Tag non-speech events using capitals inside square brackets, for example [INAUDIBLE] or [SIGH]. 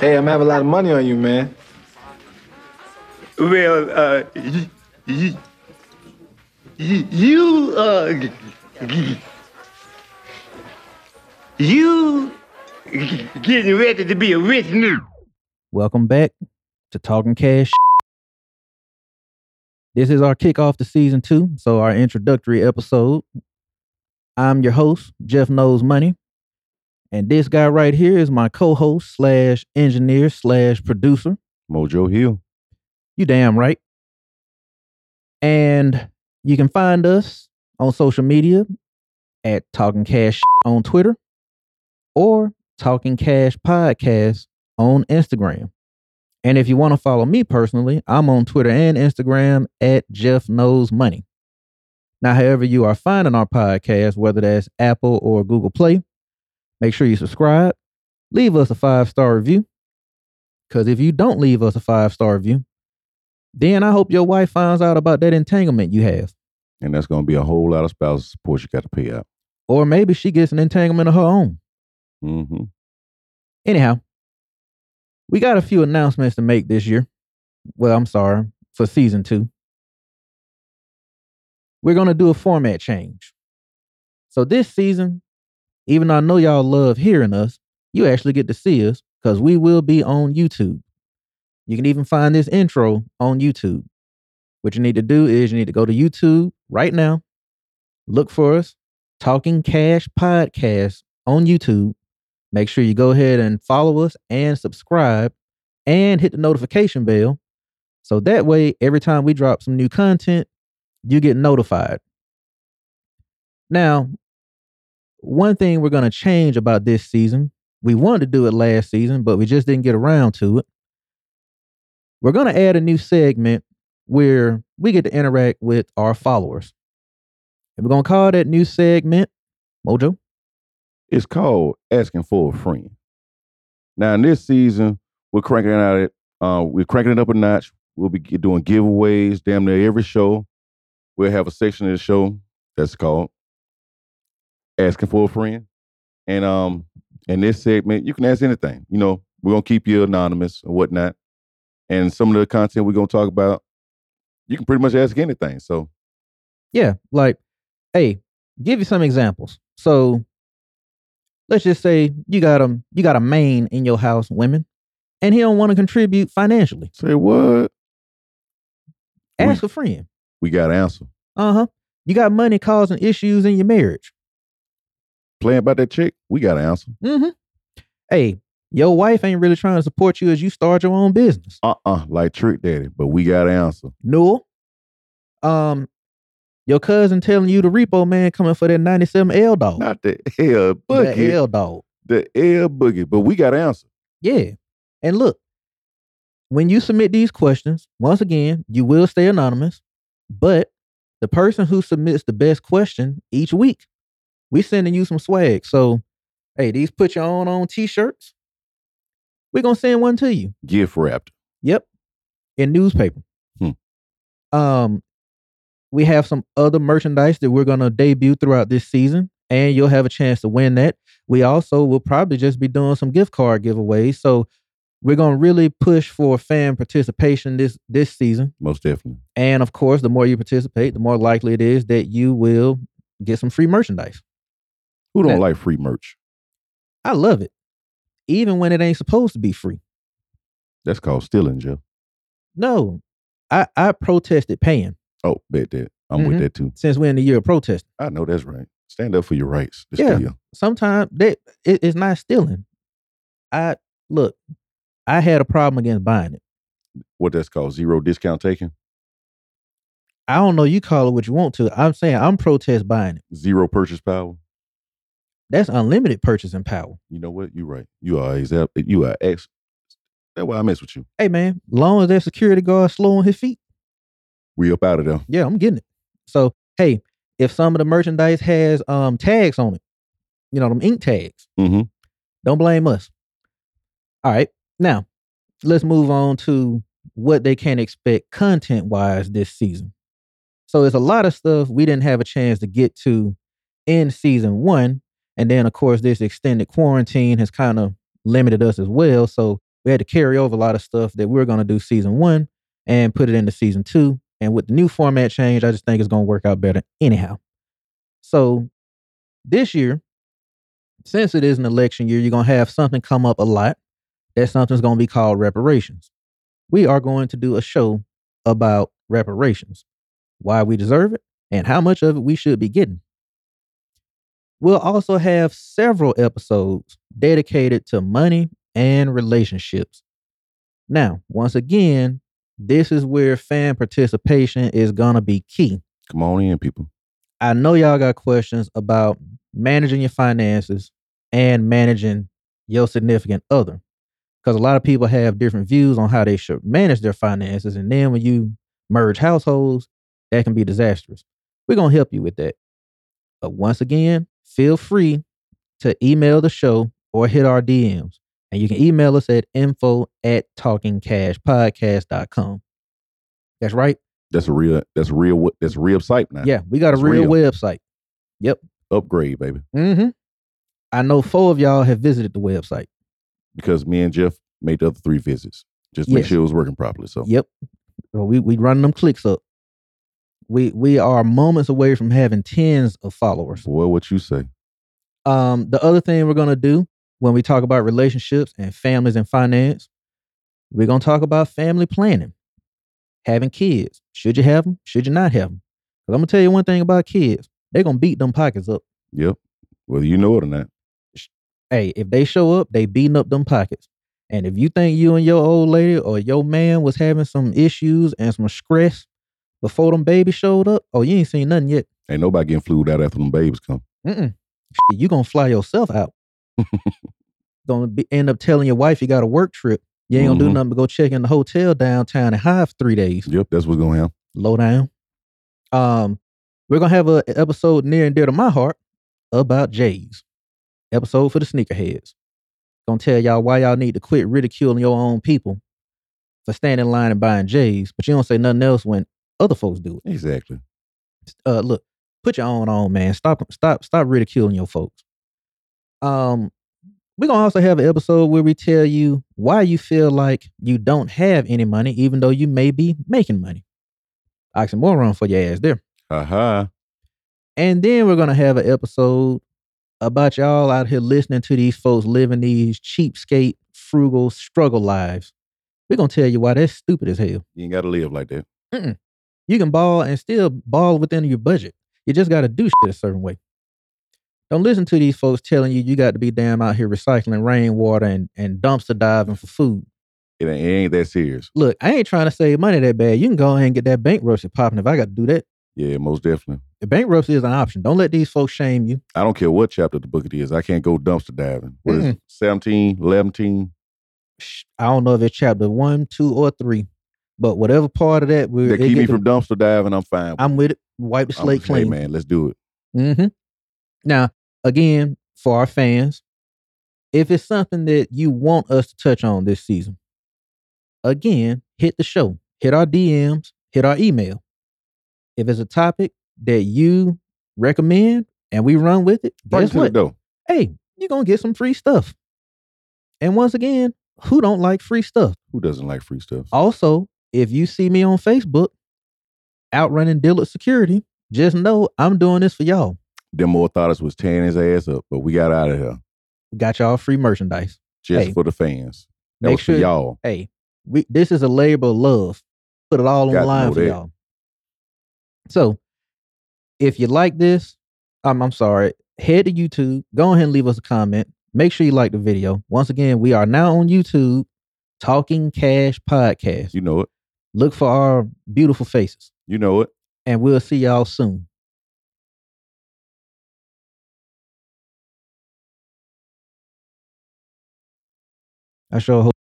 Hey, I'm having a lot of money on you, man. Well, uh, y- y- y- you, uh, g- g- you g- getting ready to be a rich nigga. Welcome back to Talking Cash. This is our kickoff to season two, so our introductory episode. I'm your host, Jeff Knows Money. And this guy right here is my co-host slash engineer slash producer. Mojo Hill. You damn right. And you can find us on social media at Talking Cash on Twitter or Talking Cash Podcast on Instagram. And if you want to follow me personally, I'm on Twitter and Instagram at Jeff Knows Money. Now, however you are finding our podcast, whether that's Apple or Google Play, make sure you subscribe, leave us a five star review. Because if you don't leave us a five star review, then I hope your wife finds out about that entanglement you have. And that's going to be a whole lot of spousal support you got to pay out. Or maybe she gets an entanglement of her own. Mm-hmm. Anyhow, we got a few announcements to make this year. Well, I'm sorry, for season two. We're going to do a format change. So this season, even though I know y'all love hearing us, you actually get to see us because we will be on YouTube. You can even find this intro on YouTube. What you need to do is you need to go to YouTube right now, look for us, Talking Cash Podcast on YouTube. Make sure you go ahead and follow us and subscribe and hit the notification bell. So that way, every time we drop some new content, you get notified. Now, one thing we're going to change about this season, we wanted to do it last season, but we just didn't get around to it. We're going to add a new segment where we get to interact with our followers. And we're going to call that new segment Mojo. It's called Asking for a Friend. Now, in this season, we're cranking out. It, uh, we're cranking it up a notch. We'll be doing giveaways damn near every show. We'll have a section of the show that's called Asking for a Friend. And um, in this segment, you can ask anything. You know, we're going to keep you anonymous or whatnot. And some of the content we're going to talk about, you can pretty much ask anything. So, Yeah, like, hey, give you some examples. So, let's just say you got a you got a main in your house, women, and he don't want to contribute financially. say what? We- Ask a friend. We got to answer. Uh huh. You got money causing issues in your marriage. Playing about that chick, we got to answer. Mm-hmm. Hey, your wife ain't really trying to support you as you start your own business. uh-uh, like Trick Daddy, but we got to answer. No. Um, your cousin telling you the repo man coming for that 97 L dog. Not the L boogie, L dog. the L boogie, but we got to answer. Yeah. And look, when you submit these questions, once again, you will stay anonymous, but the person who submits the best question each week, we sending you some swag. So, hey, these put your own on t-shirts. We're gonna send one to you. Gift wrapped. Yep. In newspaper. Hmm. Um, we have some other merchandise that we're gonna debut throughout this season, and you'll have a chance to win that. We also will probably just be doing some gift card giveaways. So we're gonna really push for fan participation this this season. Most definitely. And of course, the more you participate, the more likely it is that you will get some free merchandise. Who don't like free merch? I love it. Even when it ain't supposed to be free. That's called stealing, Joe. No. I, I protested paying Oh, bet that. I'm with Mhm. that too. since we're in the year of protesting. I know that's right. Stand up for your rights. Yeah. steal. sometimes that it, it's not stealing. I look, I had a problem against buying it. What that's called? Zero discount taken? I don't know. You call it what you want to. I'm saying I'm protest buying it. Zero purchase power? That's unlimited purchasing power. You know what? You're right. You are exactly you are ex that's why I mess with you. Hey man, long as that security guard slow on his feet, We up out of there. yeah, I'm getting it. So hey, if some of the merchandise has um tags on it, you know them ink tags, Mm-hmm. don't blame us. All right, now let's move on to what they can expect content wise this season. So there's a lot of stuff we didn't have a chance to get to in season one. And then, of course, this extended quarantine has kind of limited us as well. So we had to carry over a lot of stuff that we were going to do season one and put it into season two. And with the new format change, I just think it's going to work out better anyhow. So this year, since it is an election year, you're going to have something come up a lot. That something's going to be called reparations. We are going to do a show about reparations, why we deserve it, and how much of it we should be getting. We'll also have several episodes dedicated to money and relationships. Now, once again, this is where fan participation is going to be key. Come on in, people. I know y'all got questions about managing your finances and managing your significant other. Because a lot of people have different views on how they should manage their finances. And then when you merge households, that can be disastrous. We're going to help you with that. But once again, feel free to email the show or hit our DMs. And you can email us at info at talkingcashpodcast.com. That's right. That's a real. That's a real. That's a real site now. Yeah, we got a real, real. website. Yep. Upgrade, baby. Mm-hmm. I know four of y'all have visited the website. Because me and Jeff made the other three visits just to make sure it was working properly. So Yep. So we we running them clicks up. We we are moments away from having tens of followers. boy, what you say? Um, the other thing we're gonna do when we talk about relationships and families and finance, we're gonna talk about family planning, having kids. Should you have them? Should you not have them? Because I'm gonna tell you one thing about kids: they're gonna beat them pockets up. Yep. Whether you know it or not. Hey, if they show up, they beating up them pockets. And if you think you and your old lady or your man was having some issues and some stress before them babies showed up, oh, you ain't seen nothing yet. Ain't nobody getting flued out after them babies come. Mm-mm. Shit, You gonna fly yourself out. [LAUGHS] gonna be, end up telling your wife you got a work trip. You ain't gonna do Mhm. nothing but go check in the hotel downtown and for three days. Yep, that's what's gonna happen. Low down. Um, we're gonna have a a episode near and dear to my heart about Jays. Episode for the sneakerheads. Gonna tell y'all why y'all need to quit ridiculing your own people for standing in line and buying J's, but you don't say nothing else when other folks do it. Exactly. uh look, put your own on, man. Stop stop stop ridiculing your folks. Um we're gonna also have an episode where we tell you why you feel like you don't have any money, even though you may be making money. Oxymoron for your ass there. Haha. And then we're gonna have an episode about y'all out here listening to these folks living these cheapskate, frugal, struggle lives. We're gonna tell you why that's stupid as hell. You ain't gotta live like that. You can ball and still ball within your budget. You just got to do shit a certain way. Don't listen to these folks telling you you got to be damn out here recycling rainwater and, and dumpster diving for food. It ain't, it ain't that serious. Look, I ain't trying to save money that bad. You can go ahead and get that bankruptcy popping if I got to do that. Yeah, most definitely. The bankruptcy is an option. Don't let these folks shame you. I don't care what chapter of the book it is. I can't go dumpster diving. What is Mm-mm. it? 17, 11? Sh- I don't know if it's chapter one, two, or three, but whatever part of that, we're, That keep me from dumpster diving, I'm fine. I'm with it. Wipe the slate Hey, clean. man, let's do it. Mm-hmm. Now, again, for our fans, if it's something that you want us to touch on this season, again, hit the show, hit our DMs, hit our email. If it's a topic that you recommend and we run with it, Bring guess what? door. Hey, you're gonna get some free stuff. And once again, who don't like free stuff? Who doesn't like free stuff? Also, if you see me on Facebook outrunning Dillard Security, just know I'm doing this for y'all. Them more thought us was tearing his ass up, but we got out of here got y'all free merchandise. just Hey, for the fans. That Make was sure for y'all. hey, we this is a labor of love. Put it all on the line for that. y'all. So, if you like this, I'm I'm sorry. Head to YouTube. Go ahead and leave us a comment. Make sure you like the video. Once again, we are now on YouTube, Talking Cash Podcast. You know it. Look for our beautiful faces, You know it. and we'll see y'all soon. I sure hope.